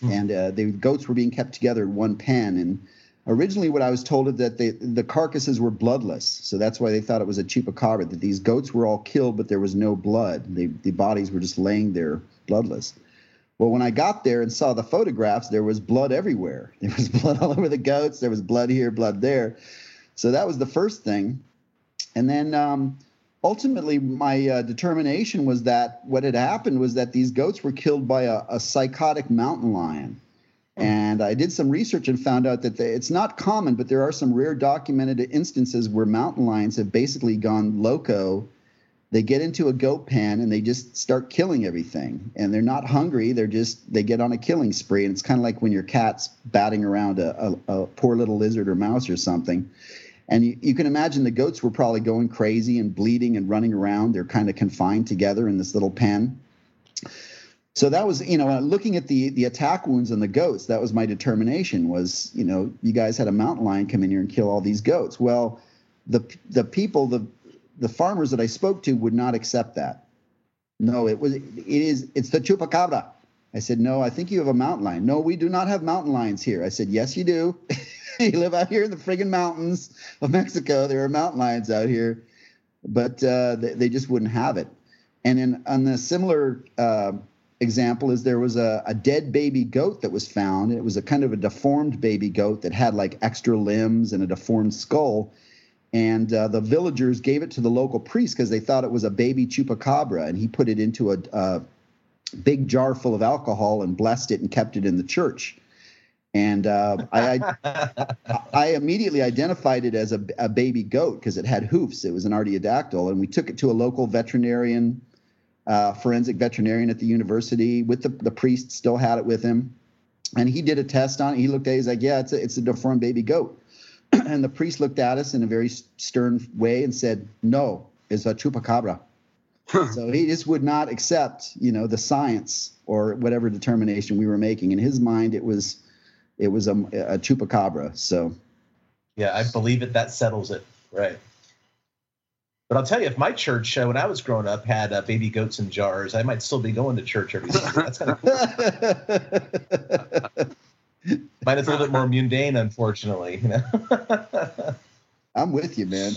mm. and uh, the goats were being kept together in one pen and Originally, what I was told is that they, the carcasses were bloodless, so that's why they thought it was a chupacabra. That these goats were all killed, but there was no blood. They, the bodies were just laying there, bloodless. Well, when I got there and saw the photographs, there was blood everywhere. There was blood all over the goats. There was blood here, blood there. So that was the first thing. And then um, ultimately, my uh, determination was that what had happened was that these goats were killed by a, a psychotic mountain lion. And I did some research and found out that it's not common, but there are some rare documented instances where mountain lions have basically gone loco. They get into a goat pen and they just start killing everything. And they're not hungry. They're just, they get on a killing spree. And it's kind of like when your cat's batting around a, a, a poor little lizard or mouse or something. And you, you, can imagine the goats were probably going crazy and bleeding and running around. They're kind of confined together in this little pen so that was you know looking at the the attack wounds on the goats that was my determination was you know you guys had a mountain lion come in here and kill all these goats well the the people the the farmers that i spoke to would not accept that. No it was it is it's the chupacabra. I said no i think you have a mountain lion. No we do not have mountain lions here. I said yes you do. You live out here in the friggin mountains of mexico. There are mountain lions out here. But uh, they, they just wouldn't have it. And in on the similar uh, example is there was a, a dead baby goat that was found. It was a kind of a deformed baby goat that had like extra limbs and a deformed skull. And uh, the villagers gave it to the local priest because they thought it was a baby chupacabra. And he put it into a, a big jar full of alcohol and blessed it and kept it in the church. And uh, I, I, I, immediately identified it as a, a baby goat because it had hoofs. It was an artiodactyl. And we took it to a local veterinarian uh, forensic veterinarian at the university with the, the priest still had it with him and he did a test on it he looked at it he's like yeah it's a, it's a deformed baby goat and the priest looked at us in a very stern way and said no it's a chupacabra. So he just would not accept you know the science or whatever determination we were making. In his mind it was it was a, a chupacabra. So yeah i believe it. That settles it. Right. But I'll tell you, if my church, uh, when I was growing up, had uh, baby goats in jars, I might still be going to church every Sunday. That's kind of cool. Mine is a little bit more mundane, unfortunately. You know? I'm with you, man.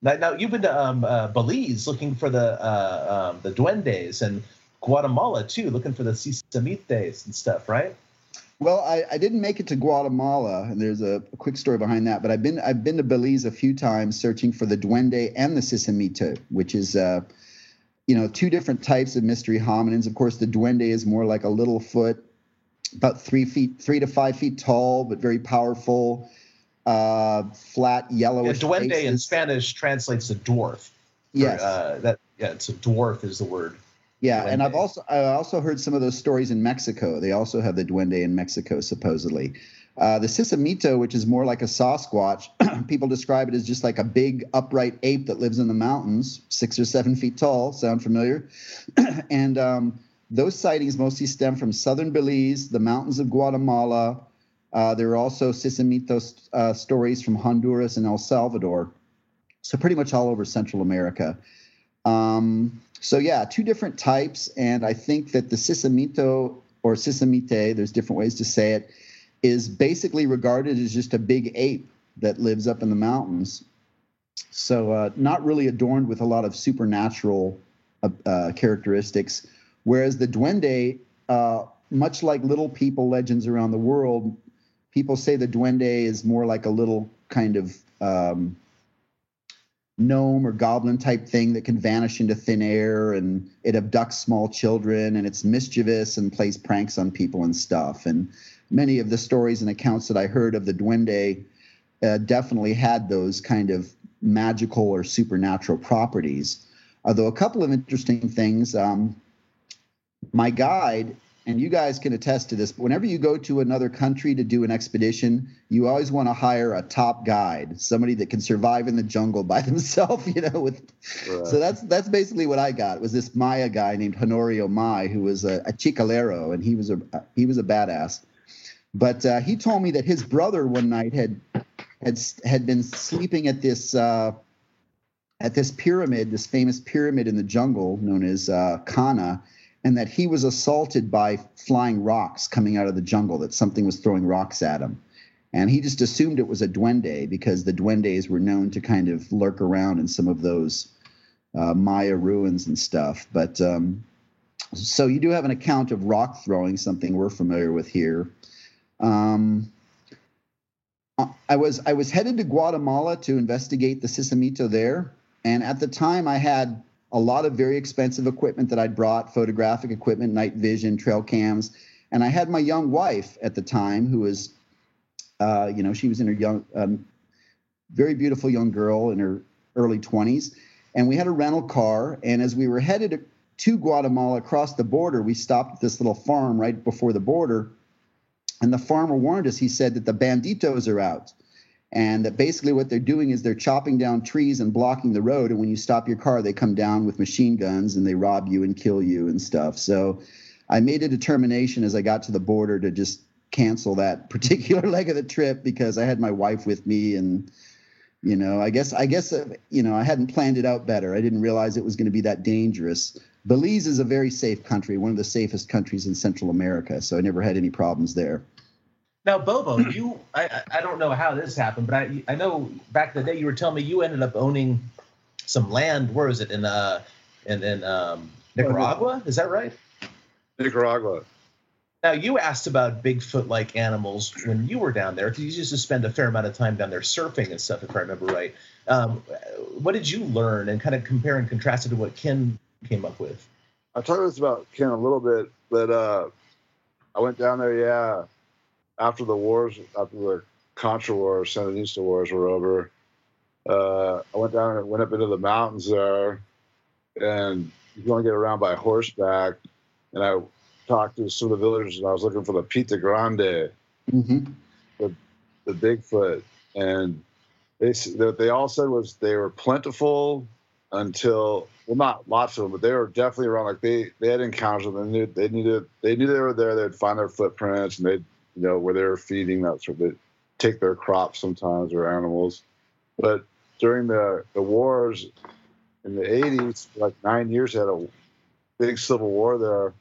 Now, now you've been to um, uh, Belize looking for the uh, um, the duendes, and Guatemala too, looking for the sisimites and stuff, right? Well, I, I didn't make it to Guatemala, and there's a, a, quick story behind that. But I've been I've been to Belize a few times, searching for the duende and the sisimito, which is uh, you know two different types of mystery hominins. Of course, the duende is more like a little foot, about three feet, three to five feet tall, but very powerful. Uh, flat yellowish. Yeah, duende faces. in Spanish translates to dwarf. Yes. Or, uh, that yeah, it's a dwarf is the word. Yeah, duende. and I've also I also heard some of those stories in Mexico. They also have the duende in Mexico, supposedly. Uh, the sisimito, which is more like a Sasquatch, people describe it as just like a big upright ape that lives in the mountains, six or seven feet tall. Sound familiar? and um, those sightings mostly stem from southern Belize, the mountains of Guatemala. Uh, there are also sisimito uh, stories from Honduras and El Salvador. So pretty much all over Central America. Um, so yeah, two different types, and I think that the sisimito or sisimite, there's different ways to say it, is basically regarded as just a big ape that lives up in the mountains. So uh, not really adorned with a lot of supernatural uh, uh, characteristics, whereas the duende, uh, much like little people legends around the world, people say the duende is more like a little kind of um, gnome or goblin type thing that can vanish into thin air and it abducts small children and it's mischievous and plays pranks on people and stuff. And many of the stories and accounts that I heard of the duende uh, definitely had those kind of magical or supernatural properties. Although a couple of interesting things, um, my guide and you guys can attest to this but whenever you go to another country to do an expedition you always want to hire a top guide somebody that can survive in the jungle by themselves you know with right. so that's that's basically what i got was this maya guy named honorio mai who was a, a chicalero and he was a he was a badass but uh, he told me that his brother one night had had had been sleeping at this uh, at this pyramid, this famous pyramid in the jungle known as uh, Caana, and that he was assaulted by flying rocks coming out of the jungle. That something was throwing rocks at him, and he just assumed it was a duende because the duendes were known to kind of lurk around in some of those uh, Maya ruins and stuff. But um, so you do have an account of rock throwing, something we're familiar with here. Um, I was I was headed to Guatemala to investigate the Sisimito there, and at the time I had a lot of very expensive equipment that I'd brought, photographic equipment, night vision, trail cams, and I had my young wife at the time who was, uh, you know, she was in her young, um, very beautiful young girl in her early 20s, and we had a rental car, and as we were headed to Guatemala across the border, we stopped at this little farm right before the border and the farmer warned us. He said that the banditos are out. And that basically what they're doing is they're chopping down trees and blocking the road. And when you stop your car, they come down with machine guns and they rob you and kill you and stuff. So I made a determination as I got to the border to just cancel that particular leg of the trip because I had my wife with me and you know i guess i guess uh, you know i hadn't planned it out better i didn't realize it was going to be that dangerous belize is a very safe country one of the safest countries in central america so i never had any problems there now, Bobo, you I I don't know how this happened, but I I know back in the day you were telling me you ended up owning some land. Where is it in uh in in um, Nicaragua? Is that right? Nicaragua. Now you asked about Bigfoot-like animals when you were down there. You used to spend a fair amount of time down there surfing and stuff, if I remember right. Um, what did you learn, and kind of compare and contrast it to what Ken came up with? I talked about Ken a little bit, but uh, I went down there. Yeah, after the wars, after the Contra Wars, Sandinista Wars were over, uh, I went down and went up into the mountains there, and you can only get around by horseback. And I talked to some of the villagers, and I was looking for the Pie Grande, mm-hmm. the, the Bigfoot, and they what they all said was they were plentiful until well, not lots of them, but they were definitely around. Like they they had encounters with them. They knew they knew they were there. They'd find their footprints, and they'd you know, where they're feeding that sort of take their crops sometimes or animals. But during the, the wars in the 80s, like nine years, had a big civil war there.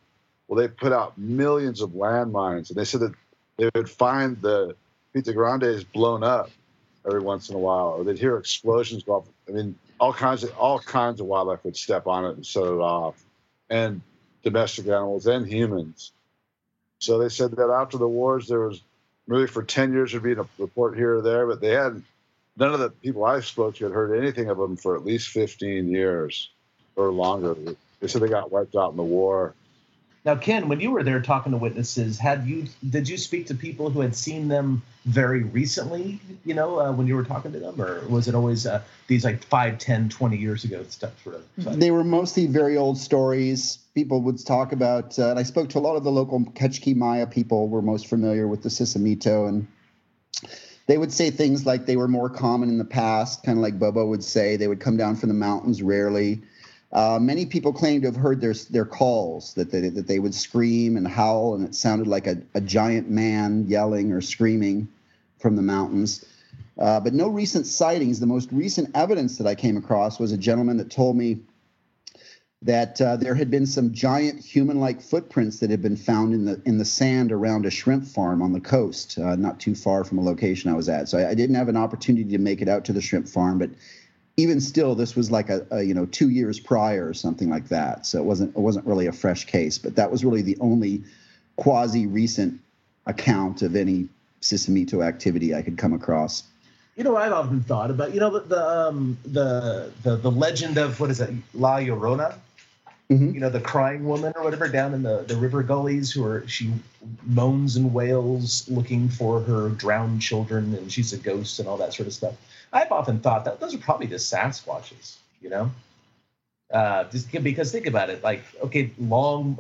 Well, they put out millions of landmines, and they said that they would find the Pie Grande is blown up every once in a while, or they'd hear explosions go off. I mean, all kinds of all kinds of wildlife would step on it and set it off, and domestic animals and humans. So they said that after the wars, there was really for 10 years there'd be a report here or there, but they hadn't, none of the people I spoke to had heard anything of them for at least 15 years or longer. They said they got wiped out in the war. Now, Ken, when you were there talking to witnesses, had you did you speak to people who had seen them very recently? You know, uh, when you were talking to them, or was it always uh, these like 5, 10, 20 years ago stuff? Of. They were mostly very old stories. People would talk about, uh, and I spoke to a lot of the local Kaqchi Maya people. Were most familiar with the Sisimito, and they would say things like they were more common in the past, kind of like Bobo would say. They would come down from the mountains rarely uh, many people claim to have heard their their calls that they, that they would scream and howl, and it sounded like a, a giant man yelling or screaming from the mountains. Uh, but no recent sightings. The most recent evidence that I came across was a gentleman that told me that uh, there had been some giant human-like footprints that had been found in the in the sand around a shrimp farm on the coast, uh, not too far from a location I was at. So I, I, didn't have an opportunity to make it out to the shrimp farm, but even still, this was like a, a, you know two years prior or something like that. So it wasn't it wasn't really a fresh case, but that was really the only quasi recent account of any Sisimito activity I could come across. You know I've often thought about? You know the the um, the, the the legend of what is it, La Llorona? Mm-hmm. You know the crying woman or whatever down in the the river gullies, who are she moans and wails looking for her drowned children, and she's a ghost and all that sort of stuff. I've often thought that those are probably just Sasquatches. You know, uh, just because think about it, like okay, long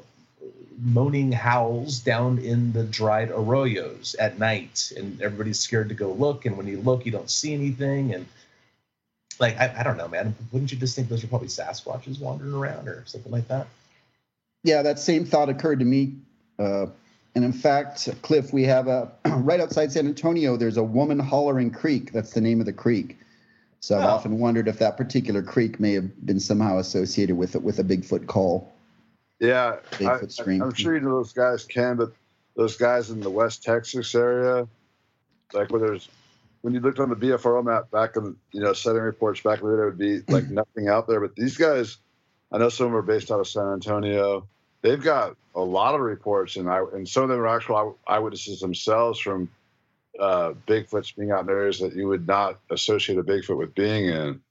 moaning howls down in the dried arroyos at night, and everybody's scared to go look. And when you look, you don't see anything. And like, I, I don't know, man. Wouldn't you just think those are probably Sasquatches wandering around or something like that? Yeah, that same thought occurred to me. Uh, and in fact, Cliff, we have a right outside San Antonio. There's a woman hollering creek. That's the name of the creek. So I've oh. often wondered if that particular creek may have been somehow associated with it with a Bigfoot call. Yeah, I, am sure you know those guys can, but those guys in the West Texas area, like where there's when you looked on the BFRO map back in you know setting reports back there, there would be like nothing out there. But these guys, I know some of them are based out of San Antonio. They've got a lot of reports, and I and some of them are actual eyewitnesses themselves from uh, Bigfoots being out in areas that you would not associate a Bigfoot with being in.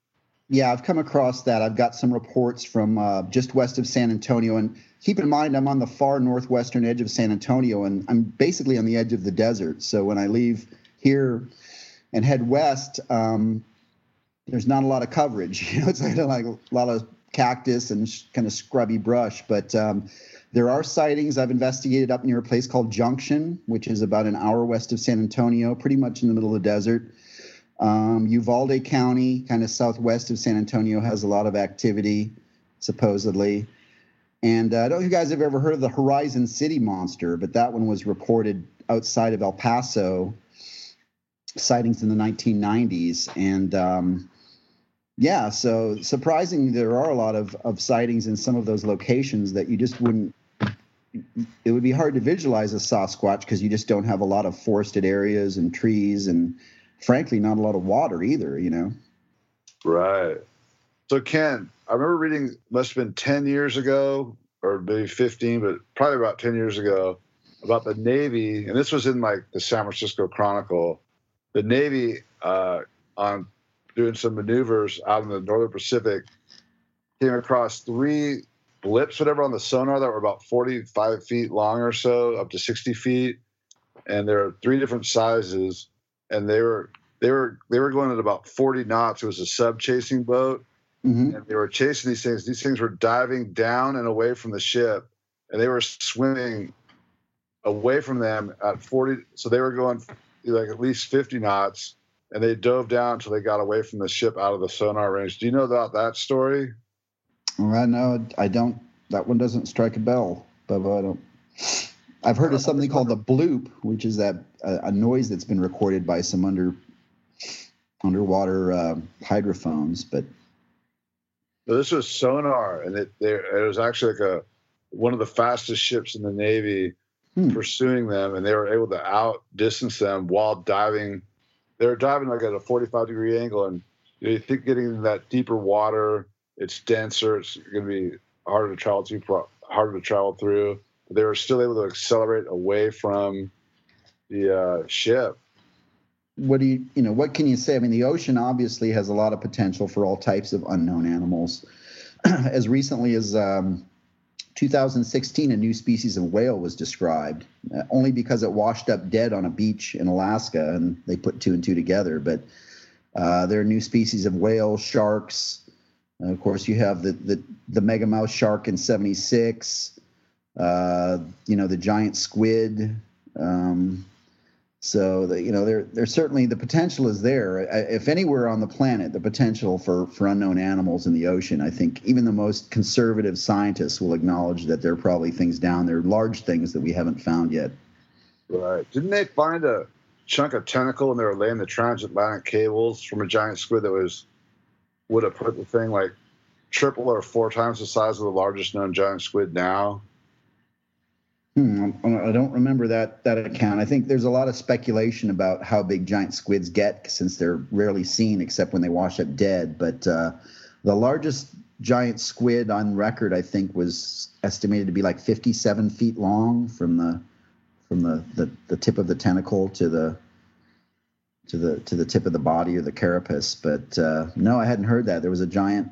Yeah, I've come across that. I've got some reports from uh, just west of San Antonio. And keep in mind, I'm on the far northwestern edge of San Antonio, and I'm basically on the edge of the desert. So when I leave here and head west, um, there's not a lot of coverage. You know, it's like, like a lot of cactus and sh- kind of scrubby brush. But um, there are sightings I've investigated up near a place called Junction, which is about an hour west of San Antonio, pretty much in the middle of the desert. Um, Uvalde County, kind of southwest of San Antonio, has a lot of activity, supposedly. And uh, I don't know if you guys have ever heard of the Horizon City monster, but that one was reported outside of El Paso, sightings in the 1990s. And um, yeah, so surprisingly, there are a lot of, of sightings in some of those locations that you just wouldn't. It would be hard to visualize a Sasquatch because you just don't have a lot of forested areas and trees and frankly not a lot of water either you know right so ken i remember reading must have been 10 years ago or maybe 15 but probably about 10 years ago about the navy and this was in like the san francisco chronicle the navy uh, on doing some maneuvers out in the northern pacific came across three blips whatever on the sonar that were about 45 feet long or so up to 60 feet and there are three different sizes and they were they were they were going at about 40 knots. It was a sub chasing boat, mm-hmm. and they were chasing these things. These things were diving down and away from the ship, and they were swimming away from them at 40. So they were going like at least 50 knots, and they dove down until they got away from the ship out of the sonar range. Do you know about that story? Well, no, I don't. That one doesn't strike a bell, but I don't. I've heard of something called the bloop, which is that a, a noise that's been recorded by some under underwater uh, hydrophones, but so this was sonar, and it it was actually like a one of the fastest ships in the Navy hmm. pursuing them, and they were able to outdistance them while diving. They were diving like at a 45 degree angle, and you, think getting that deeper water, it's denser, it's going to be harder to travel to, harder to travel through But they were still able to accelerate away from the uh, ship. What do you, you know, what can you say? I mean, the ocean obviously has a lot of potential for all types of unknown animals. as recently as um, 2016, a new species of whale was described, uh, only because it washed up dead on a beach in Alaska, and they put two and two together. But uh, there are new species of whale, sharks. Of course, you have the the the megamouth shark in '76 uh, you know, the giant squid. Um, so the, you know, there there's certainly the potential is there. If anywhere on the planet, the potential for for unknown animals in the ocean, I think even the most conservative scientists will acknowledge that there are probably things down there, large things that we haven't found yet. Right? Didn't they find a chunk of tentacle when they were laying the transatlantic cables from a giant squid that was would have put the thing like triple or four times the size of the largest known giant squid now? Hmm, I don't remember that that account. I think there's a lot of speculation about how big giant squids get since they're rarely seen except when they wash up dead. But uh, the largest giant squid on record, I think, was estimated to be like 57 feet long from the from the, the, the tip of the tentacle to the to the to the tip of the body or the carapace. But uh, no, I hadn't heard that. There was a giant.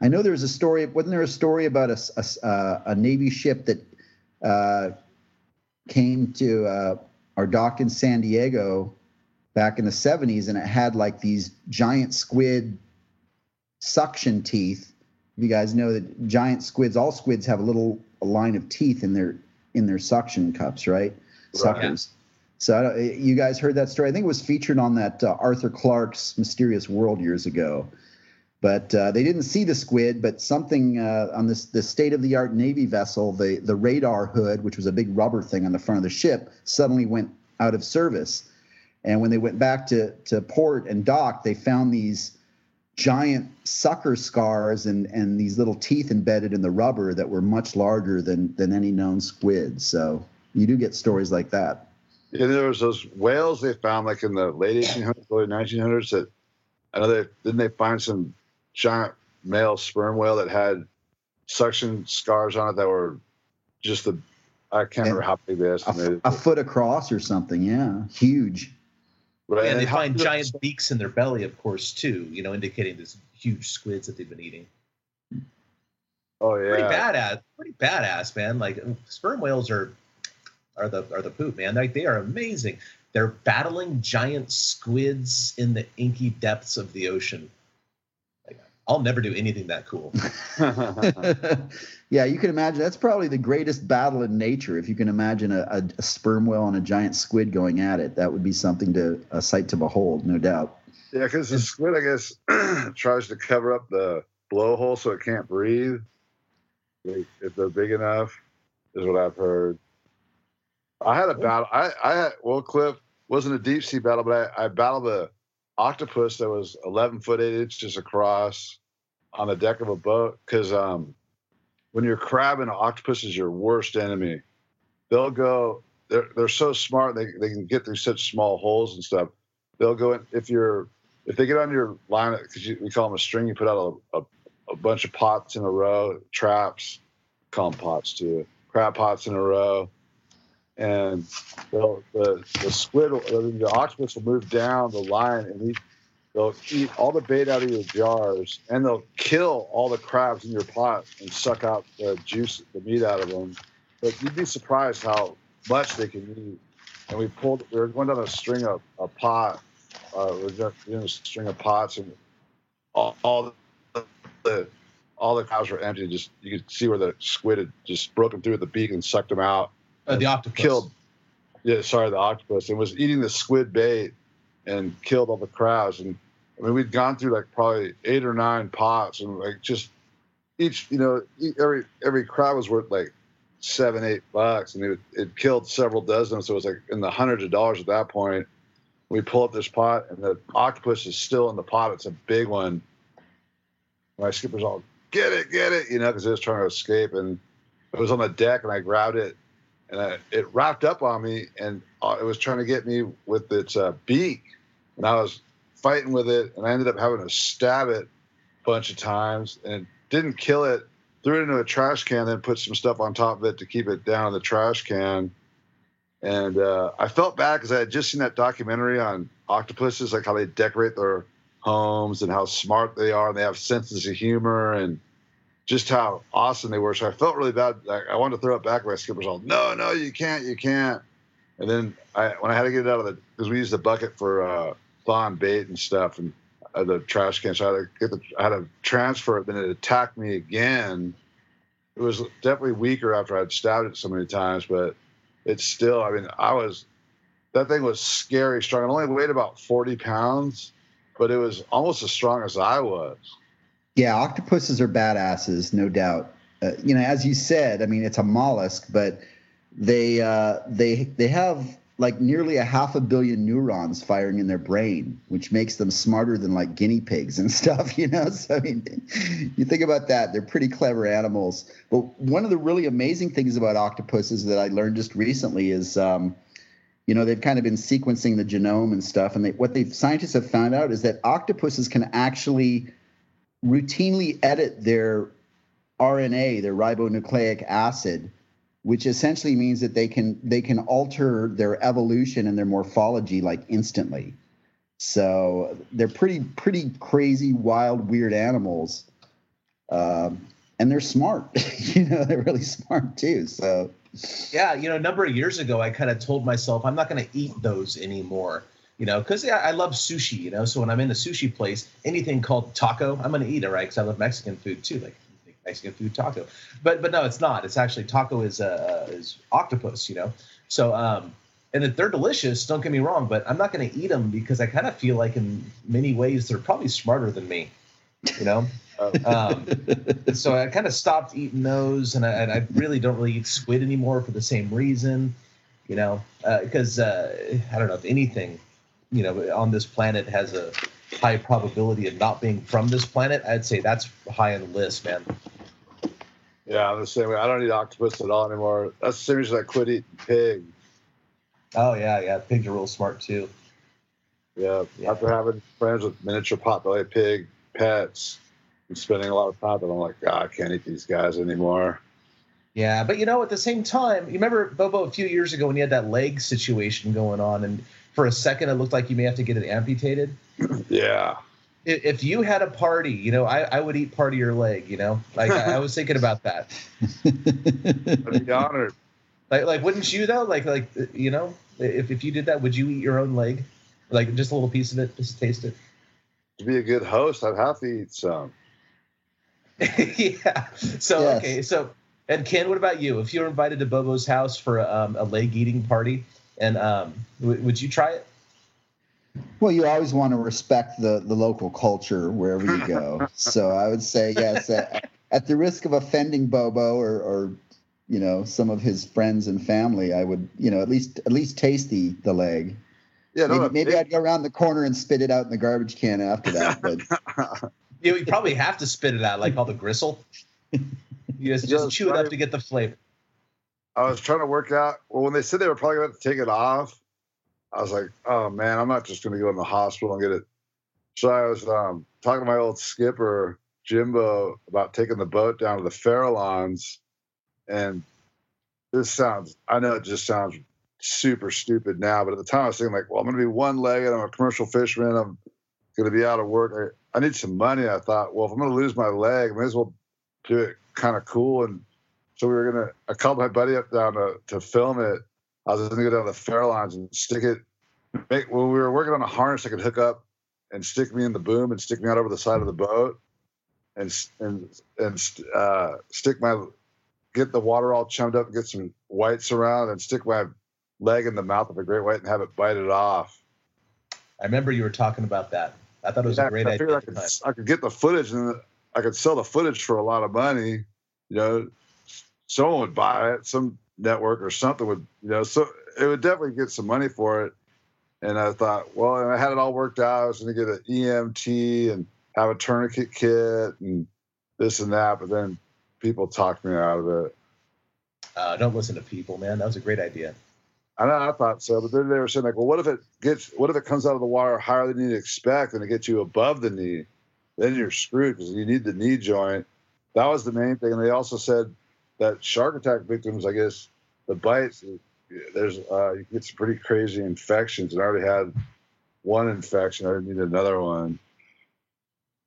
I know there was a story. Wasn't there a story about a a, uh, a Navy ship that uh, came to uh, our dock in San Diego back in the 70s, and it had like these giant squid suction teeth. You guys know that giant squids, all squids have a little a line of teeth in their in their suction cups, right? right. Suckers. So you guys heard that story? I think it was featured on that uh, Arthur Clarke's Mysterious World years ago. But uh, they didn't see the squid, but something uh, on this the state of the art Navy vessel, the the radar hood, which was a big rubber thing on the front of the ship, suddenly went out of service. And when they went back to to port and dock, they found these giant sucker scars and and these little teeth embedded in the rubber that were much larger than than any known squid. So you do get stories like that. And there was those whales they found like in the late 1800s, early 1900s. That I know they didn't they find some giant male sperm whale that had suction scars on it that were just the I can't remember how big they estimated. A, a foot across or something. Yeah, huge. Right. And, they find giant beaks in their belly, of course, too. You know, indicating this huge squids that they've been eating. Oh yeah. Pretty badass. Pretty badass, man. Like sperm whales are are the are the poop, man. Like they are amazing. They're battling giant squids in the inky depths of the ocean. Like, I'll never do anything that cool. yeah, you can imagine that's probably the greatest battle in nature. If you can imagine a, a, a, sperm whale and a giant squid going at it, that would be something to a sight to behold, no doubt. Yeah, because the squid, I guess, tries to cover up the blowhole so it can't breathe. If they're big enough, is what I've heard. I had a battle. I, I had well, Cliff wasn't a deep sea battle, but I, I battled a octopus that was 11 foot eight inches across on the deck of a boat. Because um, when you're crabbing, an octopus is your worst enemy. They'll go. They're they're so smart. They they can get through such small holes and stuff. They'll go in if you're if they get on your line because we call them a string. You put out a, a, a bunch of pots in a row, traps. Call them pots too. Crab pots in a row and the the squid, the octopus will move down the line and eat. They'll eat all the bait out of your jars, and they'll kill all the crabs in your pot and suck out the juice, the meat out of them. But you'd be surprised how much they can eat. And we pulled, we were going down a string of a pot, uh, we are in a string of pots, and all, all the, the all the crabs were empty. Just you could see where the squid had just broken through the beak and sucked them out. Uh, the octopus killed. Yeah, sorry, the octopus, and was eating the squid bait and killed all the crabs. And I mean, we'd gone through like probably eight or nine pots, and like just each, you know, every every crab was worth like seven, eight bucks, and it, it killed several dozen. So it was like in the hundreds of dollars at that point. We pull up this pot, and the octopus is still in the pot. It's a big one. My skipper's all, "Get it, get it," you know, because it was trying to escape, and it was on the deck, and I grabbed it and I, it wrapped up on me, and uh, it was trying to get me with its uh, beak, and I was fighting with it, and I ended up having to stab it a bunch of times, and didn't kill it. Threw it into a trash can, then put some stuff on top of it to keep it down in the trash can. And uh, I felt bad because I had just seen that documentary on octopuses, like how they decorate their homes and how smart they are, and they have senses of humor and just how awesome they were. So I felt really bad. I, wanted to throw it back. but My skipper's all, no, no, you can't, you can't. And then I, when I had to get it out of the, because we used the bucket for uh, thawing bait and stuff, and uh, the trash can, so I had to get the, I had to transfer it. Then it attacked me again. It was definitely weaker after I'd stabbed it so many times, but it's still. I mean, I was that thing was scary strong. It only weighed about forty pounds, but it was almost as strong as I was. Yeah, octopuses are badasses, no doubt. Uh, you know, as you said, I mean, it's a mollusk, but they uh, they they have like nearly a half a billion neurons firing in their brain, which makes them smarter than like guinea pigs and stuff. You know, so I mean, you think about that; they're pretty clever animals. But one of the really amazing things about octopuses that I learned just recently is. Um, you know they've kind of been sequencing the genome and stuff and they, what they scientists have found out is that octopuses can actually routinely edit their RNA, their ribonucleic acid, which essentially means that they can they can alter their evolution and their morphology like instantly. So they're pretty pretty crazy, wild, weird animals, um, and they're smart. you know, they're really smart too. So yeah, you know, a number of years ago, I kind of told myself I'm not going to eat those anymore. You know, because yeah, I love sushi. You know, so when I'm in a sushi place, anything called taco, I'm going to eat it, right? Because I love Mexican food too, like Mexican food taco. But but no, it's not. It's actually taco is uh, is octopus. You know, so um, and they're delicious. Don't get me wrong, but I'm not going to eat them because I kind of feel like in many ways they're probably smarter than me. You know. um, so I kind of stopped eating those, and I, and I, really don't really eat squid anymore for the same reason, you know, because uh, uh, I don't know if anything, you know, on this planet has a high probability of not being from this planet. I'd say that's high on the list, man. Yeah, I'm the same way. I don't eat octopus at all anymore. That's the same reason I quit eating pig. Oh yeah, yeah, pigs are real smart too. Yeah, yeah. after having friends with miniature potbelly pig pets and spending a lot of time, but I'm like, God, I can't eat these guys anymore. Yeah, but you know, at the same time, you remember Bobo a few years ago when you had that leg situation going on, and for a second it looked like you may have to get it amputated. yeah. If you had a party, you know, I, I would eat part of your leg. You know, like I, I was thinking about that. I'd be honored. Like, like, wouldn't you though? Like, like, you know, if if you did that, would you eat your own leg, like just a little piece of it, just to taste it? To be a good host, I'd have to eat some. yeah. So yes. okay. So and Ken, what about you? If you were invited to Bobo's house for um, a leg eating party, and um, w- would you try it? Well, you always want to respect the the local culture wherever you go. so I would say yes. At, at, the risk of offending Bobo or, or you know some of his friends and family, I would you know at least at least taste the the leg. Yeah, maybe, maybe I'd go around the corner and spit it out in the garbage can after that. But you, you probably have to spit it out like all the gristle. You just, just chew it up to get the flavor. I was trying to work out. Well, when they said they were probably going to take it off, I was like, "Oh man, I'm not just going to go in the hospital and get it." So I was um, talking to my old skipper Jimbo about taking the boat down to the Farallones, and this sounds. I know it just sounds super stupid now, but at the time I was thinking like, "Well, I'm going to be one-legged. I'm a commercial fisherman. I'm going to be out of work. I, I need some money." I thought, well, if I'm going to lose my leg, I may as well do it kind of cool. And so we were gonna. I called my buddy up down to to film it. I was gonna go down to the Farallones and stick it. Make when we were working on a harness, I could hook up and stick me in the boom and stick me out over the side of the boat, and and and uh, stick my get the water all chummed up and get some whites around and stick my leg in the mouth of a great white and have it bite it off. I remember you were talking about that. I thought it was yeah, a great I idea. I could, I could, get the footage and I could sell the footage for a lot of money. You know, someone would buy it, some network or something would, you know, so it would definitely get some money for it. And I thought, well, and I had it all worked out. I was going to get an EMT and have a tourniquet kit and this and that. But then people talked me out of it. Uh, don't listen to people, man. That was a great idea. I know, I thought so, but then they were saying like, well, what if it gets, what if it comes out of the water higher than you expect and it gets you above the knee? then you're screwed because you need the knee joint. That was the main thing. And they also said that shark attack victims, I guess, the bites, there's uh, you get some pretty crazy infections. And I already had one infection. I didn't need another one.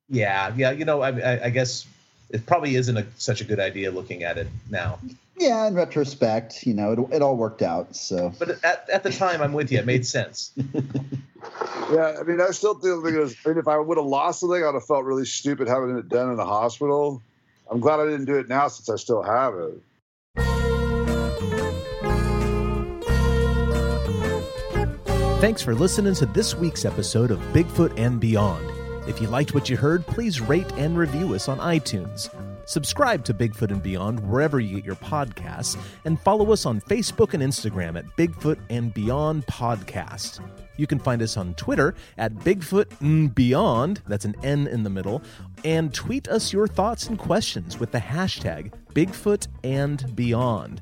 Yeah, yeah. You know, I, I guess it probably isn't a, such a good idea looking at it now. Yeah, in retrospect, you know, it, it all worked out. So, but at, at the time, I'm with you. It made sense. yeah, I mean, I still think it was. I mean, if I would have lost the leg, I'd have felt really stupid having it done in the hospital. I'm glad I didn't do it now since I still have it. Thanks for listening to this week's episode of Bigfoot and Beyond. If you liked what you heard, please rate and review us on iTunes. Subscribe to Bigfoot and Beyond wherever you get your podcasts, and follow us on Facebook and Instagram at Bigfoot and Beyond Podcast. You can find us on Twitter at Bigfoot Beyond, that's an N in the middle, and tweet us your thoughts and questions with the hashtag Bigfoot and Beyond.